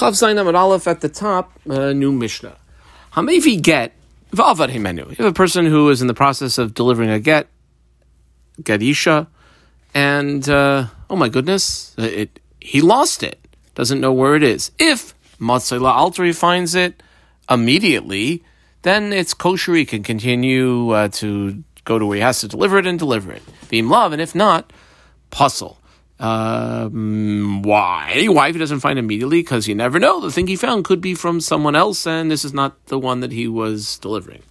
Chav Zayin Amud Aleph at the top, uh, new Mishnah. Hamevi get v'avad himenu. You have a person who is in the process of delivering a get, gadisha, and uh, oh my goodness, it he lost it. Doesn't know where it is. If Matzela Altari finds it immediately, then it's kosher. He can continue uh, to go to where he has to deliver it and deliver it. Beam love, and if not, puzzle. Um, why? Why if he doesn't find immediately? Because you never know. The thing he found could be from someone else, and this is not the one that he was delivering.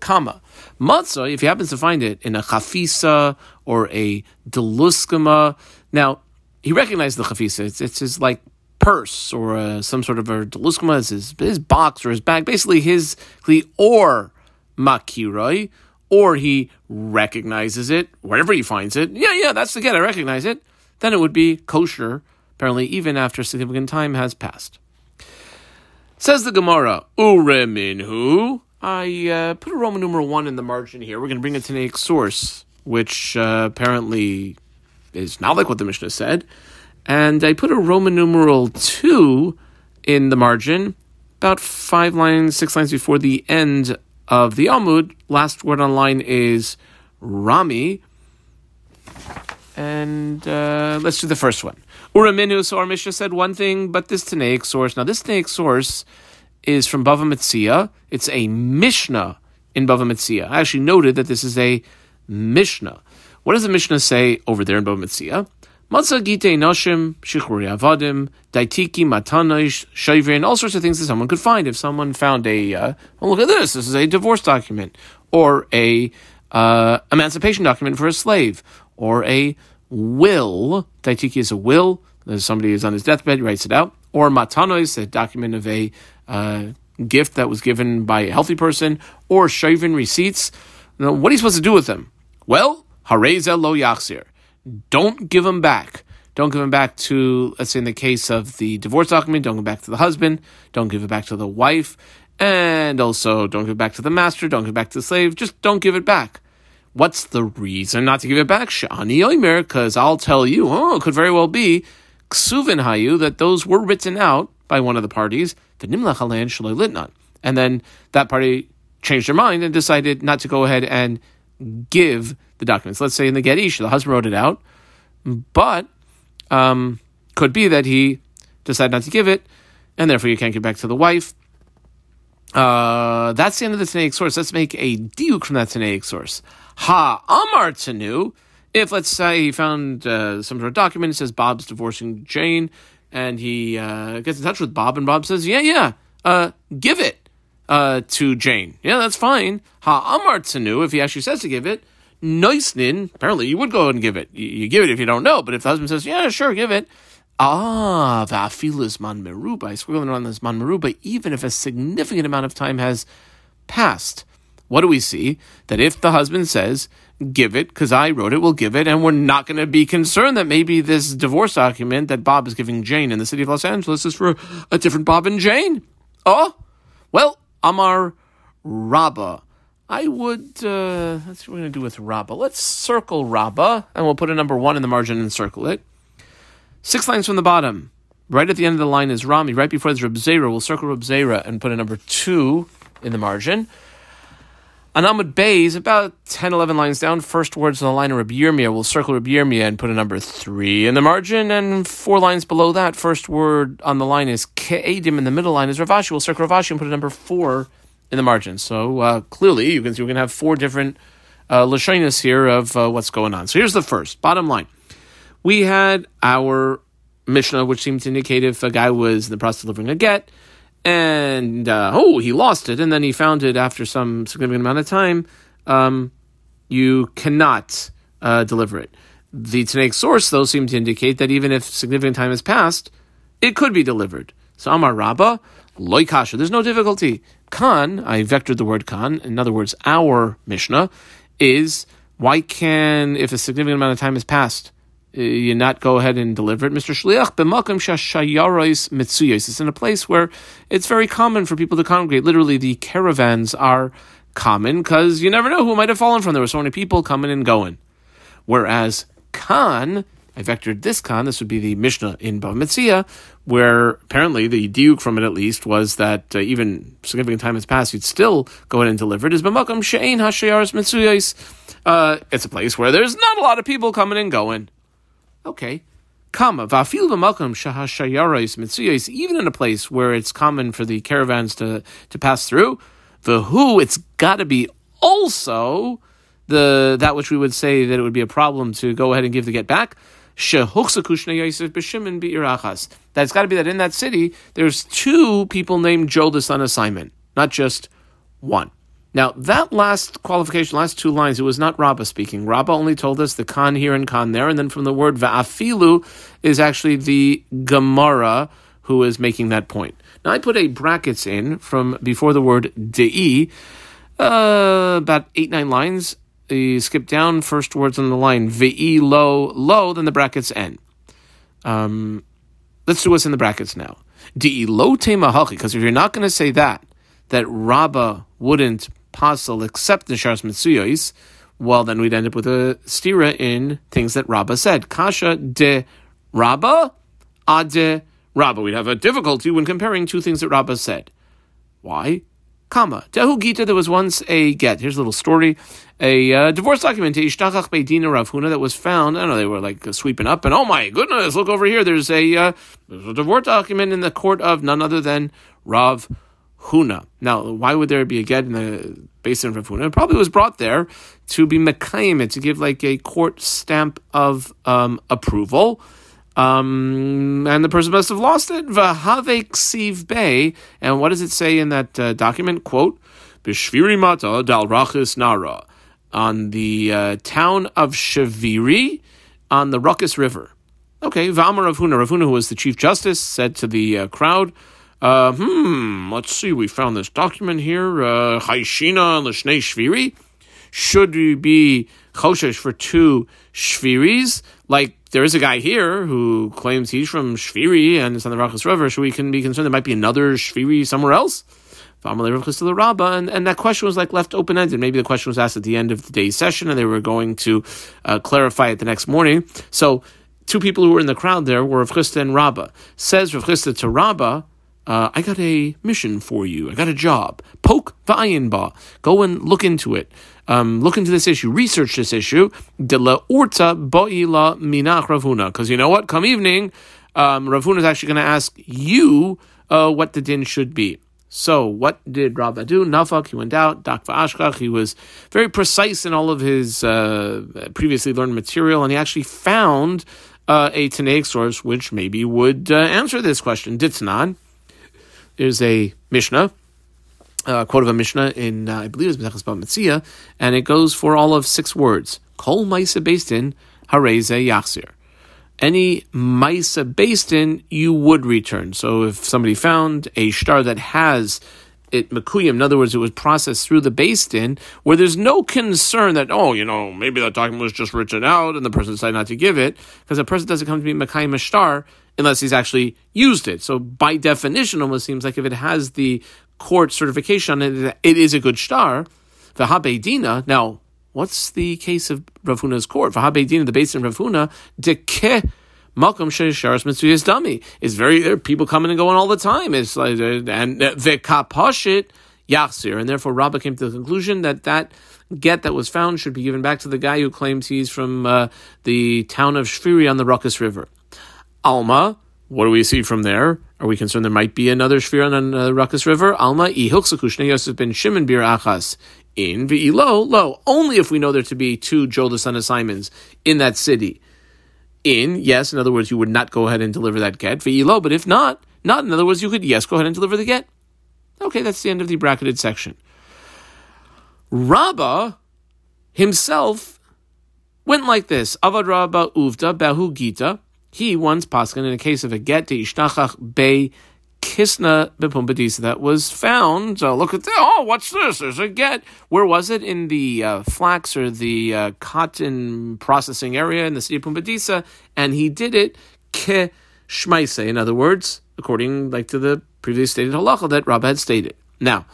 Kama. Matzah, if he happens to find it in a chafisa or a deluskama. Now, he recognized the chafisa. It's, it's his like purse or uh, some sort of a deluskama, is his, his box or his bag. Basically, his or makiroi, or he recognizes it wherever he finds it. Yeah, yeah, that's the get. I recognize it then it would be kosher, apparently, even after significant time has passed. Says the Gemara, Ureminhu. I uh, put a Roman numeral one in the margin here. We're going to bring a Tanaic source, which uh, apparently is not like what the Mishnah said. And I put a Roman numeral two in the margin, about five lines, six lines before the end of the Amud. Last word on line is Rami. And uh, let's do the first one. Uraminu, so our Mishnah said one thing, but this Tanaic source. Now, this Tanaic source is from Bava Metzia. It's a Mishnah in Bava Metzia. I actually noted that this is a Mishnah. What does the Mishnah say over there in Bava Metzia? Matzah gite noshim, shichuri avadim, daitiki matanoish, shavrin, all sorts of things that someone could find. If someone found a, uh, oh, look at this, this is a divorce document, or a uh, emancipation document for a slave, or a will. Daitiki is a will. There's somebody is on his deathbed, writes it out. Or matano is a document of a uh, gift that was given by a healthy person. Or shavin receipts. Now, what are you supposed to do with them? Well, hareza lo yachzir. Don't give them back. Don't give them back to, let's say in the case of the divorce document, don't give back to the husband. Don't give it back to the wife. And also, don't give it back to the master. Don't give it back to the slave. Just don't give it back. What's the reason not to give it back? Shani Oimer, because I'll tell you, oh, it could very well be Ksuvin Hayu, that those were written out by one of the parties, the Shaloi Litnan. And then that party changed their mind and decided not to go ahead and give the documents. Let's say in the Gedish, the husband wrote it out, but um, could be that he decided not to give it, and therefore you can't give back to the wife. Uh, that's the end of the Tanaic source. Let's make a diuk from that Tanaic source. Ha Amar Tanu. If let's say he found uh, some sort of document that says Bob's divorcing Jane, and he uh, gets in touch with Bob, and Bob says, "Yeah, yeah, uh, give it uh, to Jane. Yeah, that's fine." Ha Amar Tanu. If he actually says to give it, Noisnin. Apparently, you would go and give it. You, you, give it if you don't know, but if the husband says, "Yeah, sure, give it." Ah, va'afilas man meruba. Squiggling around this man meruba, even if a significant amount of time has passed what do we see? That if the husband says, give it, because I wrote it, we'll give it, and we're not going to be concerned that maybe this divorce document that Bob is giving Jane in the city of Los Angeles is for a different Bob and Jane. Oh, well, Amar Rabba. I would, uh, let's see what we're going to do with Rabba. Let's circle Rabba, and we'll put a number one in the margin and circle it. Six lines from the bottom. Right at the end of the line is Rami. Right before there's Reb Zera, we'll circle Reb Zera and put a number two in the margin. On Amud Beis, about 10, 11 lines down, first words on the line of Rabbi Yirmiyah, we'll circle Rabbi Yirmiyah and put a number 3 in the margin, and four lines below that, first word on the line is Ke'edim, in the middle line is Rav Ashi, we'll circle Rav Ashi and put a number 4 in the margin. So uh, clearly, you can see we're going to have four different uh, Lashonis here of uh, what's going on. So here's the first, bottom line. We had our Mishnah, which seemed to indicate if a guy was in the process of delivering a get, and uh, oh, he lost it, and then he found it after some significant amount of time. Um, you cannot uh, deliver it. The Tanaic source, though, seems to indicate that even if significant time has passed, it could be delivered. So Amar Rabba, loy kasha. There's no difficulty. Khan, I vectored the word Khan. In other words, our Mishnah is why can if a significant amount of time has passed, you not go ahead and deliver it, Mr. Shliach, b'makom shashayaros mitzuyos. It's in a place where it's very common for people to congregate. Literally, the caravans are common because you never know who might have fallen from. There were so many people coming and going. Whereas Khan I vectored this Khan. This would be the Mishnah in Bava where apparently the diuk from it at least was that uh, even significant time has passed, you'd still go ahead and deliver it. Is b'makom she'ein hashayaris mitzuyos. Uh, it's a place where there's not a lot of people coming and going. Okay. Kama va'afil b'makom shahashayaris mitzuyos. Even in a place where it's common for the caravans to to pass through, the who it's got to be also the that which we would say that it would be a problem to go ahead and give the get back. That's got to be that in that city there's two people named Jodis on assignment, not just one. Now that last qualification, last two lines, it was not Rabbah speaking. Rabbah only told us the Khan here and Khan there, and then from the word va'afilu is actually the Gemara who is making that point. Now I put a brackets in from before the word dei, uh, about eight nine lines, you skip down first words on the line Ve'i lo lo, then the brackets end. Um, let's do what's in the brackets now. De lo tema because if you're not going to say that, that Rabba wouldn't passel except the Shars Mitsuyos, well, then we'd end up with a stira in things that Rabba said. Kasha de Rabba, ade Rabba. We'd have a difficulty when comparing two things that Rabba said. Why? Kama. Dehu Gita, there was once a get. Here's a little story. A uh, divorce document, Ishtachach Beidina Rav Huna, that was found. I don't know, they were like sweeping up, and oh my goodness, look over here. There's a, uh, there's a divorce document in the court of none other than Rav Huna. Now, why would there be a get in the basin of Rav Huna? It probably was brought there to be Mekayim, to give like a court stamp of um, approval. Um, and the person must have lost it. Vahave ksiv bay. And what does it say in that uh, document? Quote, Bishviri mata dal rachis nara. On the uh, town of Shaviri on the Ruckus River. Okay, Vamar Rav Huna. Ravuna, who was the Chief Justice, said to the uh, crowd, uh, hmm, let's see, we found this document here. Uh, Haishina Lishnei Shviri. Should we be choshesh for two shviris? Like there is a guy here who claims he's from Shviri and it's on the Rachas River, so we can be concerned there might be another Shviri somewhere else. And, and that question was like left open ended. Maybe the question was asked at the end of the day's session and they were going to uh, clarify it the next morning. So, two people who were in the crowd there were Rav Chisda and Rabbah. Says Rav Chisda to Rabbah, uh, I got a mission for you. I got a job. Poke va'ayin ba. Go and look into it. Um, look into this issue. Research this issue. De la urta ba'ila minach Ravuna. Because you know what? Come evening, um, Ravuna is actually going to ask you uh, what the din should be. So, what did Rabbah do? Nafak, he went out. Dak va'ashkach, he was very precise in all of his uh, previously learned material, and he actually found uh, a Tanaic source which maybe would uh, answer this question. Ditzanan. There's a Mishnah, a quote of a Mishnah in, uh, I believe it's Mesechus Metzia, and it goes for all of six words. Kol Maisa in Hareze Yachzir. Any Maisa based in, you would return. So if somebody found a star that has it makuyim, in other words, it was processed through the based in, where there's no concern that, oh, you know, maybe that document was just written out and the person decided not to give it, because a person doesn't come to be makayim star unless he's actually used it. So by definition, almost seems like if it has the court certification on it, it is a good star. V'habedina. Now, what's the case of Rav Huna's court? V'habedina, the base in Rav Huna, deke Malcolm Shesharas Mitzuyas Dami. Is very there are people coming and going all the time. It's like uh, and vekapashit yachsir, and therefore Rabbah came to the conclusion that that get that was found should be given back to the guy who claims he's from uh, the town of Shviri on the Ruckus River. Alma, what do we see from there? Are we concerned there might be another Shvir on the uh, Ruckus River? Alma, ihilksakushne Yosef ben Shimon bir achas. In ve'ilo, lo, only if we know there to be two Joel son of Simons in that city. In, yes, in other words, you would not go ahead and deliver that get. Ve'ilo, but if not, not, in other words, you could, yes, go ahead and deliver the get. Okay, that's the end of the bracketed section. Rabbah himself went like this. Avad Rabbah uvda behu gita he once paskin in a case of a get to ishtachach be kisna bepumbedisa that was found. Uh, look at that! Oh, what's this? There's a get. Where was it? In the uh, flax or the uh, cotton processing area in the city of Pumbedisa, and he did it ke shmaise. In other words, according like to the previously stated halacha that Rabbah had stated. Now,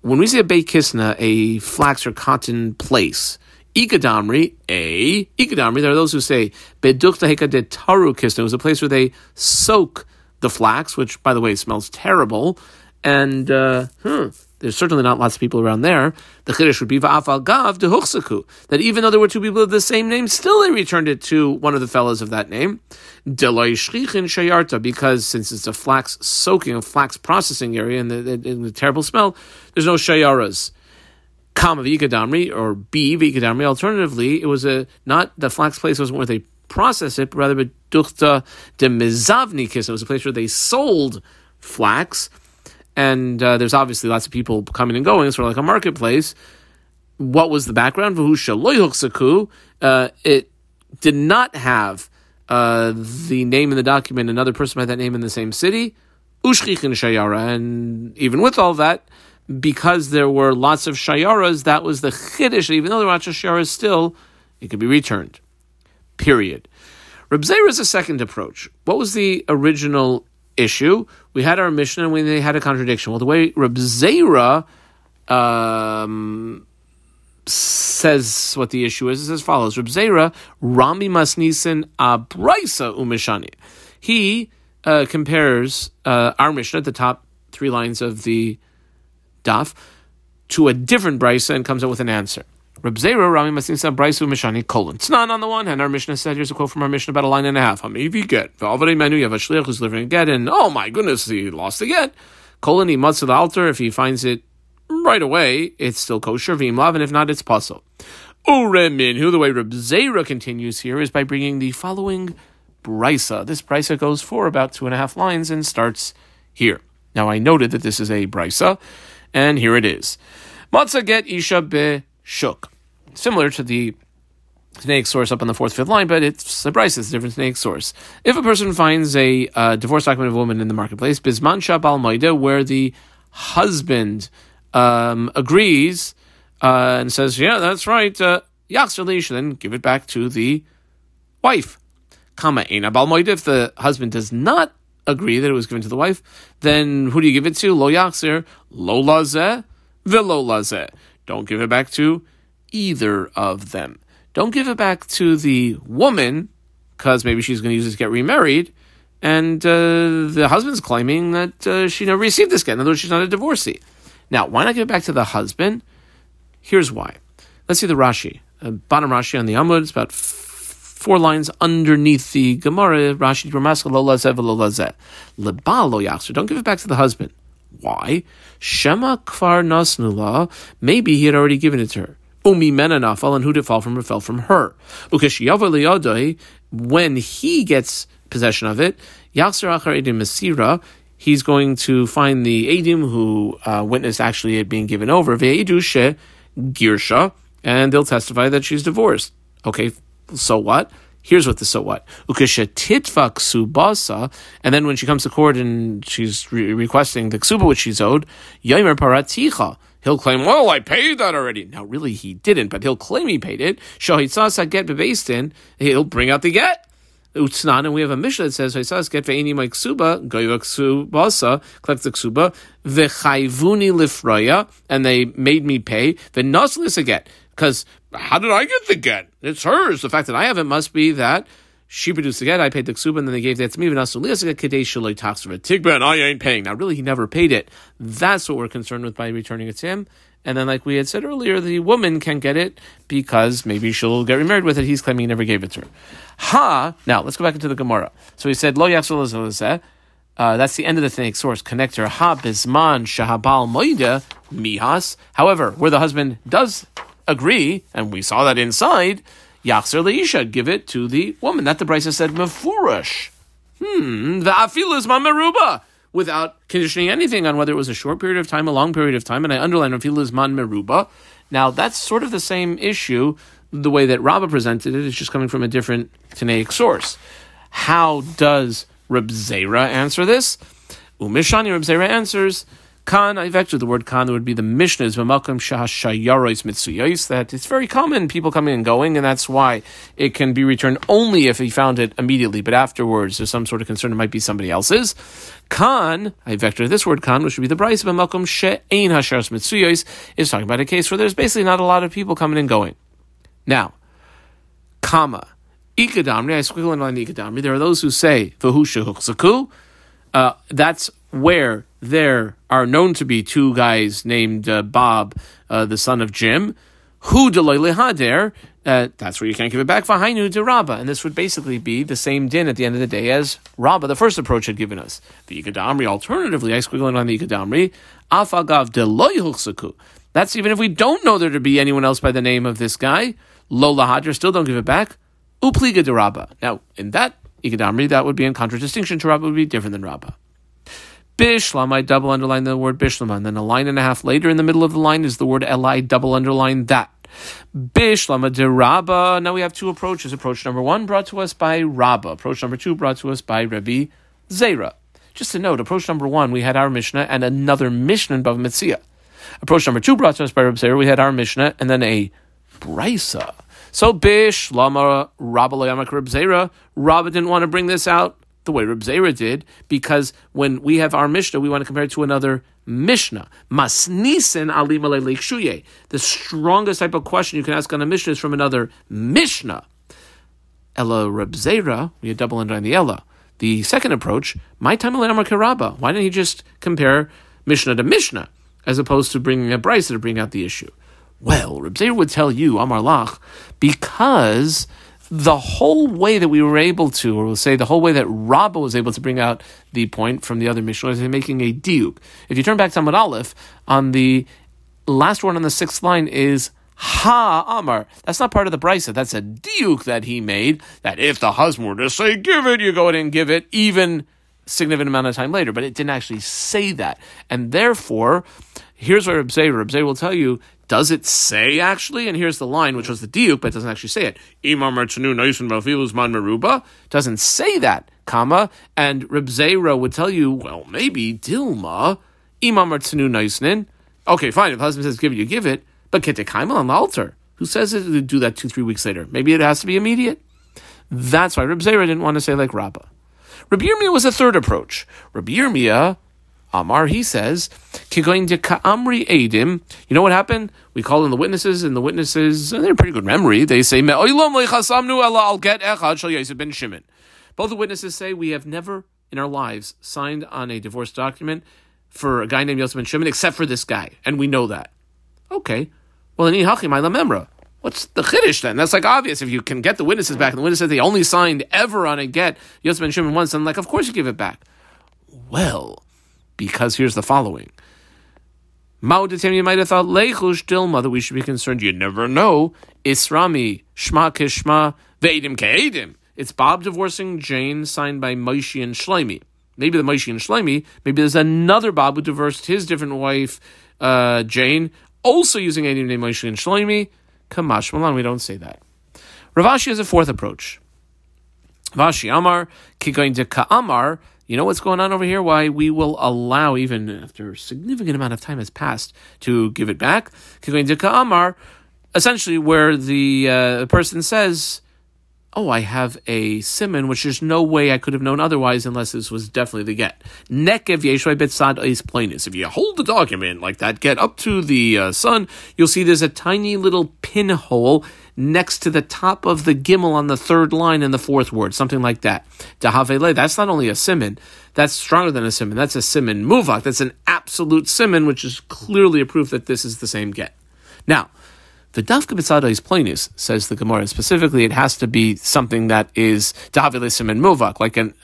when we say a be kisna, a flax or cotton place Ikadamri, a Ikadamri. There are those who say bedukta heka de taru kisna. It was a place where they soak the flax, which, by the way, smells terrible. And uh, hmm, there's certainly not lots of people around there. The chiddush would be va'afal gav de huchsaku. That even though there were two people of the same name, still they returned it to one of the fellows of that name. Delay shchichin shayarta, because since it's a flax soaking, a flax processing area, and the, the, the terrible smell, there's no shayaras comma vikadamri or b vikadamri. Alternatively, it was a not the flax place wasn't where they process it, rather beduchta de mizavnikis. It was a place where they sold flax, and uh, there's obviously lots of people coming and going, It's sort of like a marketplace. What was the background? Uh, it did not have uh, the name in the document, another person by that name in the same city. Ushchichin Shayara. And even with all that, because there were lots of shayaras, that was the chiddush. Even though there were lots shayaras, still it could be returned. Period. Reb Zera is a second approach. What was the original issue? We had our Mishnah and we had a contradiction. Well, the way Reb Zera um, says what the issue is is as follows: Reb Zera Rami Masnisen Abraisa Umishani. He uh, compares uh, our Mishnah at the top three lines of the daf to a different brisa and comes up with an answer. Reb Zera, Rami Masinsa, Braisu, Mishani, colon. It's not on the one hand. Our Mishnah said, here's a quote from our Mishnah about a line and a half. Hamivi get. V'alvarei menu, you have a shliach who's living get, and oh my goodness, he lost the get. Colon, he mutz the altar. If he finds it right away, it's still kosher. V'imlav, and if not, it's puzzle. Uremin, who the way Reb Zera continues here is by bringing the following brisa. This brisa goes for about two and a half lines and starts here. Now, I noted that this is a brisa and here it is. Matzah get isha be shuk. Similar to the Tanaic source up on the fourth, fifth line, but it's a Brisa, it's a different Tanaic source. If a person finds a uh, divorce document of a woman in the marketplace, bisman shabal maida, where the husband um, agrees uh, and says, yeah, that's right, uh, then give it back to the wife. Kama ena bal if the husband does not agree that it was given to the wife, then who do you give it to? Lo yaksir, lo lazeh, velo lazeh. Don't give it back to either of them. Don't give it back to the woman, because maybe she's going to use it to get remarried, and uh, the husband's claiming that uh, she never received this get. In other words, she's not a divorcee. Now, why not give it back to the husband? Here's why. Let's see the Rashi. Uh, bottom Rashi on the Amud, it's about four lines underneath the Gemara, Rashi lo lazeh lo lazeh. Don't give it back to the husband. Why? Shema kvar nasnula. Maybe he had already given it to her. Umi menanafal, and who did fall from her fell from her. When he gets possession of it, yachzer achar edim mesira. He's going to find the edim who uh, witnessed actually it being given over. Ve'edushe girsha, and they'll testify that she's divorced. Okay, so what? Here's what the so what. Ukeshetitva ksubasa, and then when she comes to court and she's re- requesting the ksuba which she's owed, yomer paraticha. He'll claim, well, I paid that already. Now, really, he didn't, but he'll claim he paid it. Shahitzasa get bebeistin. He'll bring out the get. Utsnan, and we have a Mishnah that says, "Haisas get ve'eni my ksuba, goyva ksubasa, collect the ksuba, v'chayvuni lifraya, and they made me pay, v'noslis a get, because how did I get the get? It's hers. The fact that I have it must be that she produced the get, I paid the ksuba, and then they gave that to me. And I ain't paying. Now, really, he never paid it. That's what we're concerned with by returning it to him. And then, like we had said earlier, the woman can get it because maybe she'll get remarried with it. He's claiming he never gave it to her. Ha! Now, let's go back into the Gemara. So he said, Lo uh, that's the end of the thing. source connector. Ha bisman shahabal moida mihas. However, where the husband does agree, and we saw that inside, Yachzer Leisha, give it to the woman. That the Brisa said mefurish. Hmm, the afil is meruba, without conditioning anything on whether it was a short period of time, a long period of time, and I underline afil is man meruba. Now that's sort of the same issue. The way that Rabbah presented it is just coming from a different Tanaic source. How does Reb Zera answer this? Umishani Reb Zera answers Khan, I've actually the word Khan, would be the Mishnahs, Mamakam Shahashayarois Mitsuyais, that it's very common, people coming and going, and that's why it can be returned only if he found it immediately, but afterwards there's some sort of concern it might be somebody else's. Khan, I vector this word Khan, which would be the Brisa, Mamakam She'ain Hasharos Mitsuyais, is talking about a case where there's basically not a lot of people coming and going. Now, comma, ikadamri, I squiggle in line ikadamri. There are those who say, uh, that's where there are known to be two guys named uh, Bob, uh, the son of Jim, who hader. Uh, that's where you can't give it back. Vahainu de. And this would basically be the same din at the end of the day as Rabba, the first approach, had given us. The Ikadamri, alternatively, I squiggle in on the Ikadamri, Afagav de Loyhuksaku. That's even if we don't know there to be anyone else by the name of this guy. Lola still don't give it back. Upliga de. Now, in that Ikadamri, that would be in contradistinction to Rabba, would be different than Rabba. Bishlam, I double underline the word Bishlam, and then a line and a half later in the middle of the line is the word Eli, double underline that. Bishlama de Rabba. Now we have two approaches. Approach number one brought to us by Rabba. Approach number two brought to us by Rabbi Zera. Just to note, approach number one, we had our Mishnah and another Mishnah in Bava Metzia. Approach number two brought to us by Rabbi Zera, we had our Mishnah and then a Brisa. So Bish, Lama, Rabba Layamak Zera, Rabba didn't want to bring this out the way Reb Zera did, because when we have our Mishnah, we want to compare it to another Mishnah. Masnisen ali shuye. The strongest type of question you can ask on a Mishnah is from another Mishnah. Ella Reb Zera, we had double underline the Ella. The second approach, my time Amar Karaba. Why didn't he just compare Mishnah to Mishnah, as opposed to bringing a Brisa to bring out the issue? Well, Reb Zera would tell you, Amar Lach, because the whole way that we were able to, or we'll say the whole way that Rabbah was able to bring out the point from the other Mishnah is in making a diuk. If you turn back to Amud Aleph, on the last one on the sixth line is Ha Amar. That's not part of the brisa. That's a diuk that he made. That if the husband were to say give it, you go ahead and give it, even significant amount of time later. But it didn't actually say that, and therefore, here's where Reb Zera will tell you does it say actually? And here's the line, which was the diuk, but it doesn't actually say it. Imam Mertzanu Noisun man Meruba doesn't say that, comma. And Reb Zera would tell you, well, maybe Dilma, Imam Martanu Naisnin. Okay, fine. If the husband says give it, you give it. But Ketekaimal on the altar. Who says it to do that two, three weeks later? Maybe it has to be immediate. That's why Reb Zera didn't want to say like Rabbah. Rabbi Yirmiyah was a third approach. Rabbi Yirmiyah Amar, he says, Ka'amri. You know what happened? We call in the witnesses, and the witnesses, and they're pretty good memory. They say, Both the witnesses say, We have never in our lives signed on a divorce document for a guy named Yosef ben Shimon, except for this guy, and we know that. Okay. Well, memra. What's the chiddush then? That's like obvious. If you can get the witnesses back, and the witness said they only signed ever on a get Yosef ben Shimon once, then like, of course you give it back. Well, because here's the following. Maudatim, you might have thought, Leichush Dilma, that we should be concerned. You never know. Isrami, Shma Kishma, Ve'edim Ke'edim. It's Bob divorcing Jane, signed by Moshe and Shlomi. Maybe the Moshe and Shlomi, maybe there's another Bob who divorced his different wife, uh, Jane, also using name named Moshe and Shlomi. Kamash Malan, we don't say that. Ravashi has a fourth approach. Vashi Amar, Kigoin de Ka'amar, you know what's going on over here? Why we will allow, even after a significant amount of time has passed, to give it back. Essentially, where the uh, person says, Oh, I have a simon, which there's no way I could have known otherwise unless this was definitely the get. Nekev yeshua betzad is plainness. If you hold the document like that, get up to the uh, sun, you'll see there's a tiny little pinhole next to the top of the gimel on the third line in the fourth word, something like that. Dahavele, that's not only a simon, that's stronger than a simon. That's a simon muvak. That's an absolute simon, which is clearly a proof that this is the same get. Now, the dafka b'tzada is plainis, says the Gemara. Specifically, it has to be something that is dahavele simon muvak, like an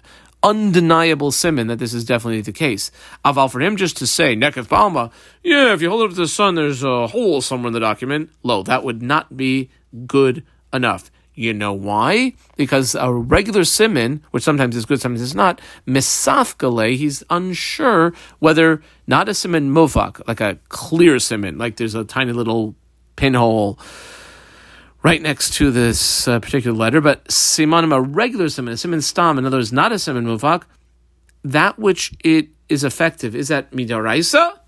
undeniable simon that this is definitely the case. Aval for him just to say nekef balma, yeah, if you hold it up to the sun, there's a hole somewhere in the document. Lo, that would not be good enough. You know why? Because a regular simon, which sometimes is good, sometimes is not, misafgale, he's unsure whether not a simon mufak, like a clear simon, like there's a tiny little pinhole right next to this uh, particular letter, but simanim, a regular simon, a simon stam, in other words, not a simon mufak, that which it is effective, is that midaraisa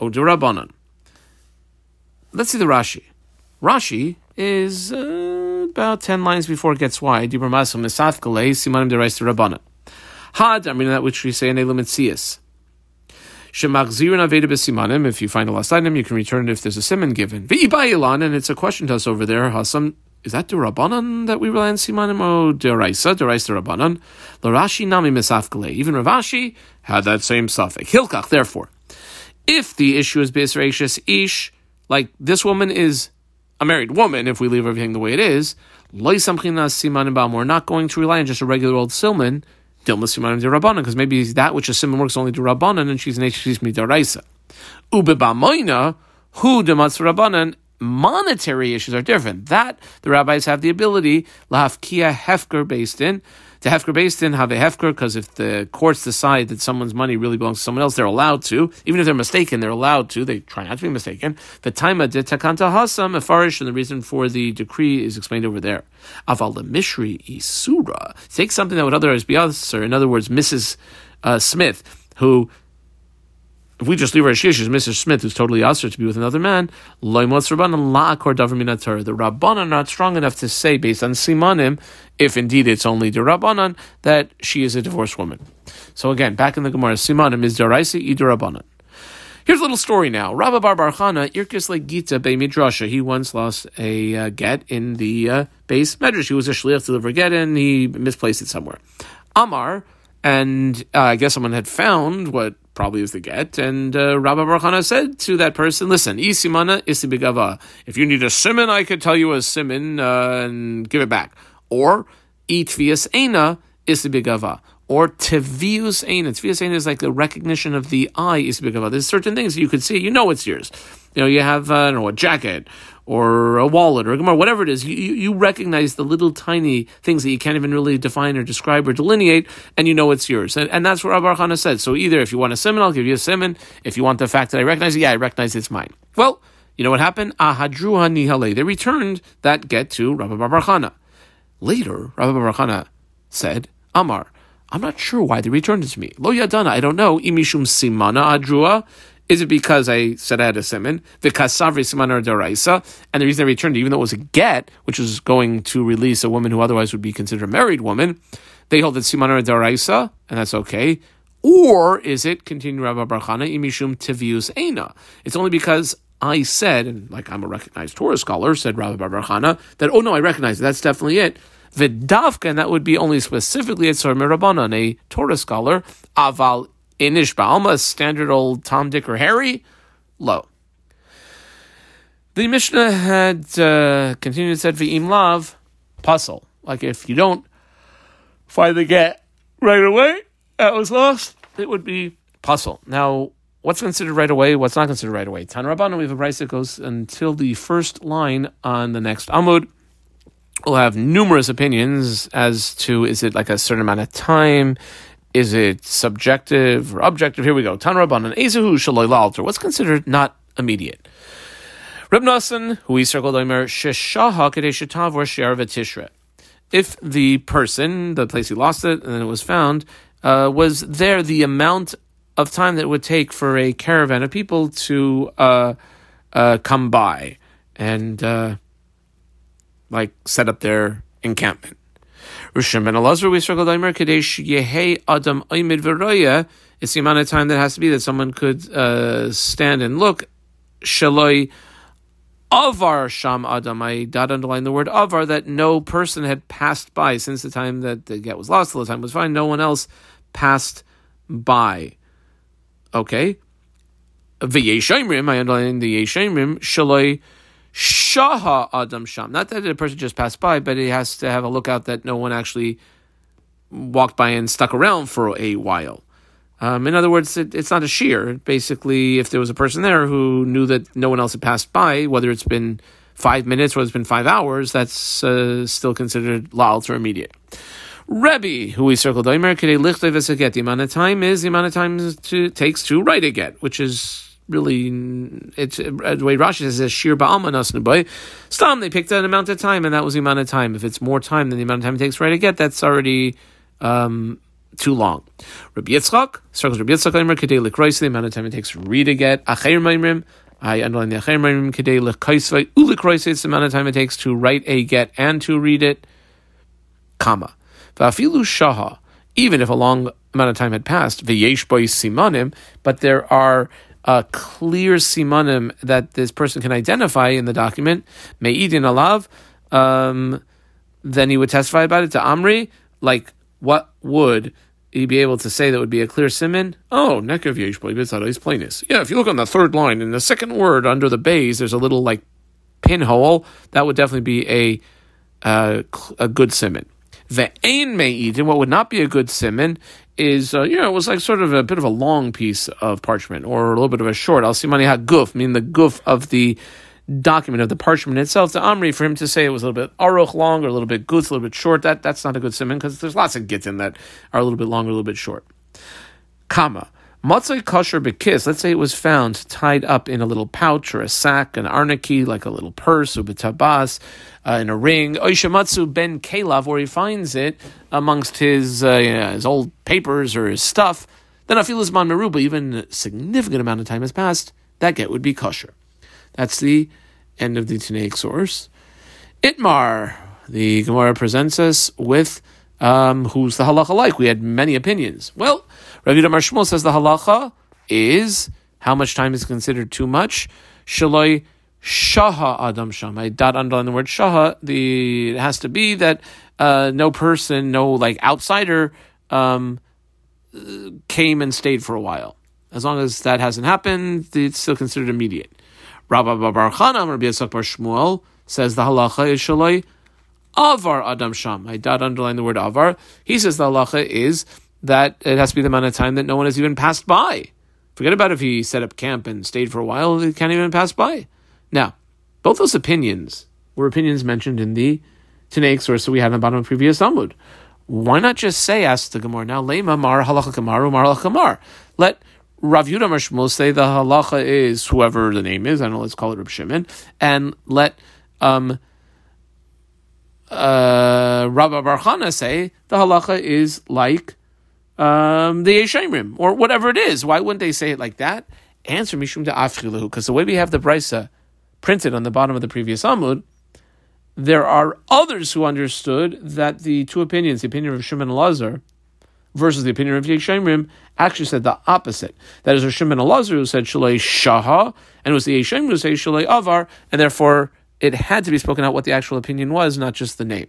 or durabanan? Let's see the Rashi. Rashi is uh, about 10 lines before it gets wide. Dibra Maso Simanim Derais to. Had, I mean that which we say in Elumitzias. Shemachzirin aveda. If you find a lost item, you can return it if there's a simon given. V'ibayilan, and it's a question to us over there. Hasam is that the Rabbanan that we rely on Simanim or Deraisa? Deraisa Rabbanan. Larashi Nami Misafkale. Even Ravashi had that same suffix. Hilkach, therefore. If the issue is Bisracious Ish, like this woman is a married woman, if we leave everything the way it is, we're not going to rely on just a regular old Silman, because maybe that which a Silman works only to Rabbanan and she's an Hishmi Deraisa. Ubebamoina, who Dematz Rabbanan, monetary issues are different. That the rabbis have the ability lahafkia hefker based in to hefker based in have a hefker because if the courts decide that someone's money really belongs to someone else, they're allowed to. Even if they're mistaken, they're allowed to. They try not to be mistaken. The time of takanta hasam afarish, and the reason for the decree is explained over there. Aval mishri isura take something that would otherwise be other. In other words, Mrs. Uh, Smith who if we just leave shish as Mr. Smith, who's totally usher to be with another man, the Rabbanan are not strong enough to say, based on Simanim, if indeed it's only the Rabbanan, that she is a divorced woman. So again, back in the Gemara, Simanim is Daraisi Idu Rabbanan. Here's a little story now. Rabbi Bar Barchana, Irkis Gita Be Midrasha. He once lost a uh, get in the uh, base medrash. He was a shliach to deliver get and he misplaced it somewhere. Amar, and uh, I guess someone had found what probably is the get. And uh, Rabbi Baruchana said to that person, listen, isimana isibigava. If you need a simon, I could tell you a simon uh, and give it back. Or itvias ena isibigava. Or tevius ena. Tevius ena is like the recognition of the eye you speak about. There's certain things you could see. You know it's yours. You know, you have, uh, I don't know, a jacket or a wallet or a gemara, whatever it is, you, you recognize the little tiny things that you can't even really define or describe or delineate, and you know it's yours. And, and that's what Rabbi Hana said. So either if you want a simon, I'll give you a simon. If you want the fact that I recognize it, yeah, I recognize it's mine. Well, you know what happened? Ahadruha nihale. They returned that get to Rabbi Bar Later, Rabbi Bar said, Amar, I'm not sure why they returned it to me. Lo yadana, I don't know. Imishum simana adrua. Is it because I said I had a simon? The kasavri siman or daraisa, and the reason I returned, it, even though it was a get, which was going to release a woman who otherwise would be considered a married woman, they hold that siman or daraisa, and that's okay. Or is it, continue Rabbi Barchana, imishum tivius ena? It's only because I said, and like I'm a recognized Torah scholar, said Rabbi Barchana, that, oh no, I recognize it, that's definitely it. Vidavka, and that would be only specifically at Sor Mirabanan, a Torah scholar, aval Inish Baalma, standard old Tom, Dick, or Harry, low. The Mishnah had uh, continued said V'im Lav, puzzle. Like if you don't find the get right away, that was lost, it would be puzzle. Now, what's considered right away, what's not considered right away? Tan Rabbanon, we have a price that goes until the first line on the next Amud. We'll have numerous opinions as to is it like a certain amount of time? Is it subjective or objective? Here we go. Tan Rabbanan, Ezehu Shaloi alter. What's considered not immediate? Reb who we circled Omer, Sheshaha. If the person, the place he lost it and then it was found, uh, was there the amount of time that it would take for a caravan of people to uh, uh, come by and uh, like set up their encampment. Rishon ben Elazar, we Aimer Kadesh Yehe Adam Oimid Veroya. It's the amount of time that has to be that someone could uh, stand and look. Shaloi Avar Sham Adam. I dot underline the word Avar that no person had passed by since the time that the get was lost till the time was fine. No one else passed by. Okay. V'yeshayimrim, I underline the Yeshayimrim, Shaloi Shaha Adam Sham. Not that a person just passed by, but he has to have a lookout that no one actually walked by and stuck around for a while. Um, in other words, it, it's not a shear. Basically, if there was a person there who knew that no one else had passed by, whether it's been five minutes or it's been five hours, that's uh, still considered la'al or immediate. Rebbe, who we circled, the amount of time is the amount of time to, takes to write a get, which is really it's uh, the way Rashi says shir ba'almanas nubai. Stam they picked an amount of time and that was the amount of time. If it's more time than the amount of time it takes for it to get, that's already um, too long. Rabbi Yitzchak circles Rabbi Yitzchak Aimer kedei likrois the amount of time it takes to read a get. Maimrim I underline the Acher Maimrim ulikrois it's the amount of time it takes to write a get and to read it. Comma. Vafilu shaha even if a long amount of time had passed, v'yesh simanim, but there are uh, clear simanim that this person can identify in the document, me'idin alav, um, then he would testify about it to Amri, like what would he be able to say that would be a clear simon? Oh, nekav yesh boy plainness. Yeah, if you look on the third line in the second word under the bays, there's a little like pinhole. That would definitely be a uh, a good simon. The ain me'idin, what would not be a good simon, is uh, you know it was like sort of a bit of a long piece of parchment or a little bit of a short. Al simani ha guf, meaning the guf of the document of the parchment itself. To Amri for him to say it was a little bit aruch long or a little bit gutz, a little bit short. That that's not a good simon because there's lots of gittin that are a little bit long or a little bit short. Comma. Matzai kosher bekis, let's say it was found tied up in a little pouch or a sack, an arnaki, like a little purse, or betabas, uh, in a ring. Oishamatsu ben Kelav, where he finds it amongst his uh, you know, his old papers or his stuff. Then afilas man meruba, even a significant amount of time has passed, that get would be kosher. That's the end of the Tanaic source. Itmar, the Gemara presents us with um, who's the halacha like? We had many opinions. Well, Rabbi Damar Shmuel says the halacha is how much time is considered too much. Shaloi shaha adam sham. I dot underline the word shaha. The it has to be that uh, no person, no like outsider, um, came and stayed for a while. As long as that hasn't happened, it's still considered immediate. Rabbi Bar Chanam, Rabbi Yitzchak Bar Shmuel says the halacha is shaloi avar adam sham. I dot underline the word avar. He says the halacha is that it has to be the amount of time that no one has even passed by. Forget about if he set up camp and stayed for a while, he can't even pass by. Now, both those opinions were opinions mentioned in the Tanaic source that we had on the bottom of previous Talmud. Why not just say, ask the Gemara now, Lema Mar Halacha Kamar Mar Kamar. Let Rav Yudah Shmuel say the halacha is whoever the name is. I don't know. Let's call it Reb Shimon, and let um, uh, Rabbi Barchana say the halacha is like um, the Yeshayimrim, or whatever it is. Why wouldn't they say it like that? Answer Mishum to Afchilahu, because the way we have the Brisa printed on the bottom of the previous Amud, there are others who understood that the two opinions, the opinion of Shimon Lazar versus the opinion of Yeshayimrim, actually said the opposite. That is, Shimon Lazar who said Shalei Shaha, and it was the Yeshayimrim who said Shalei Avar, and therefore it had to be spoken out what the actual opinion was, not just the name.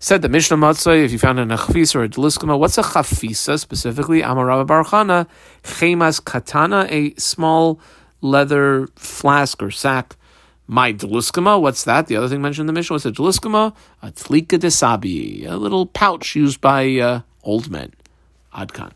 Said the Mishnah Matzah, if you found an achfisa or a deliskama, what's a chafisa specifically? Amarabba Barchana, chemas katana, a small leather flask or sack. My deliskama, what's that? The other thing mentioned in the Mishnah was a deliskama, a tlika desabi, a little pouch used by uh, old men. Adkan.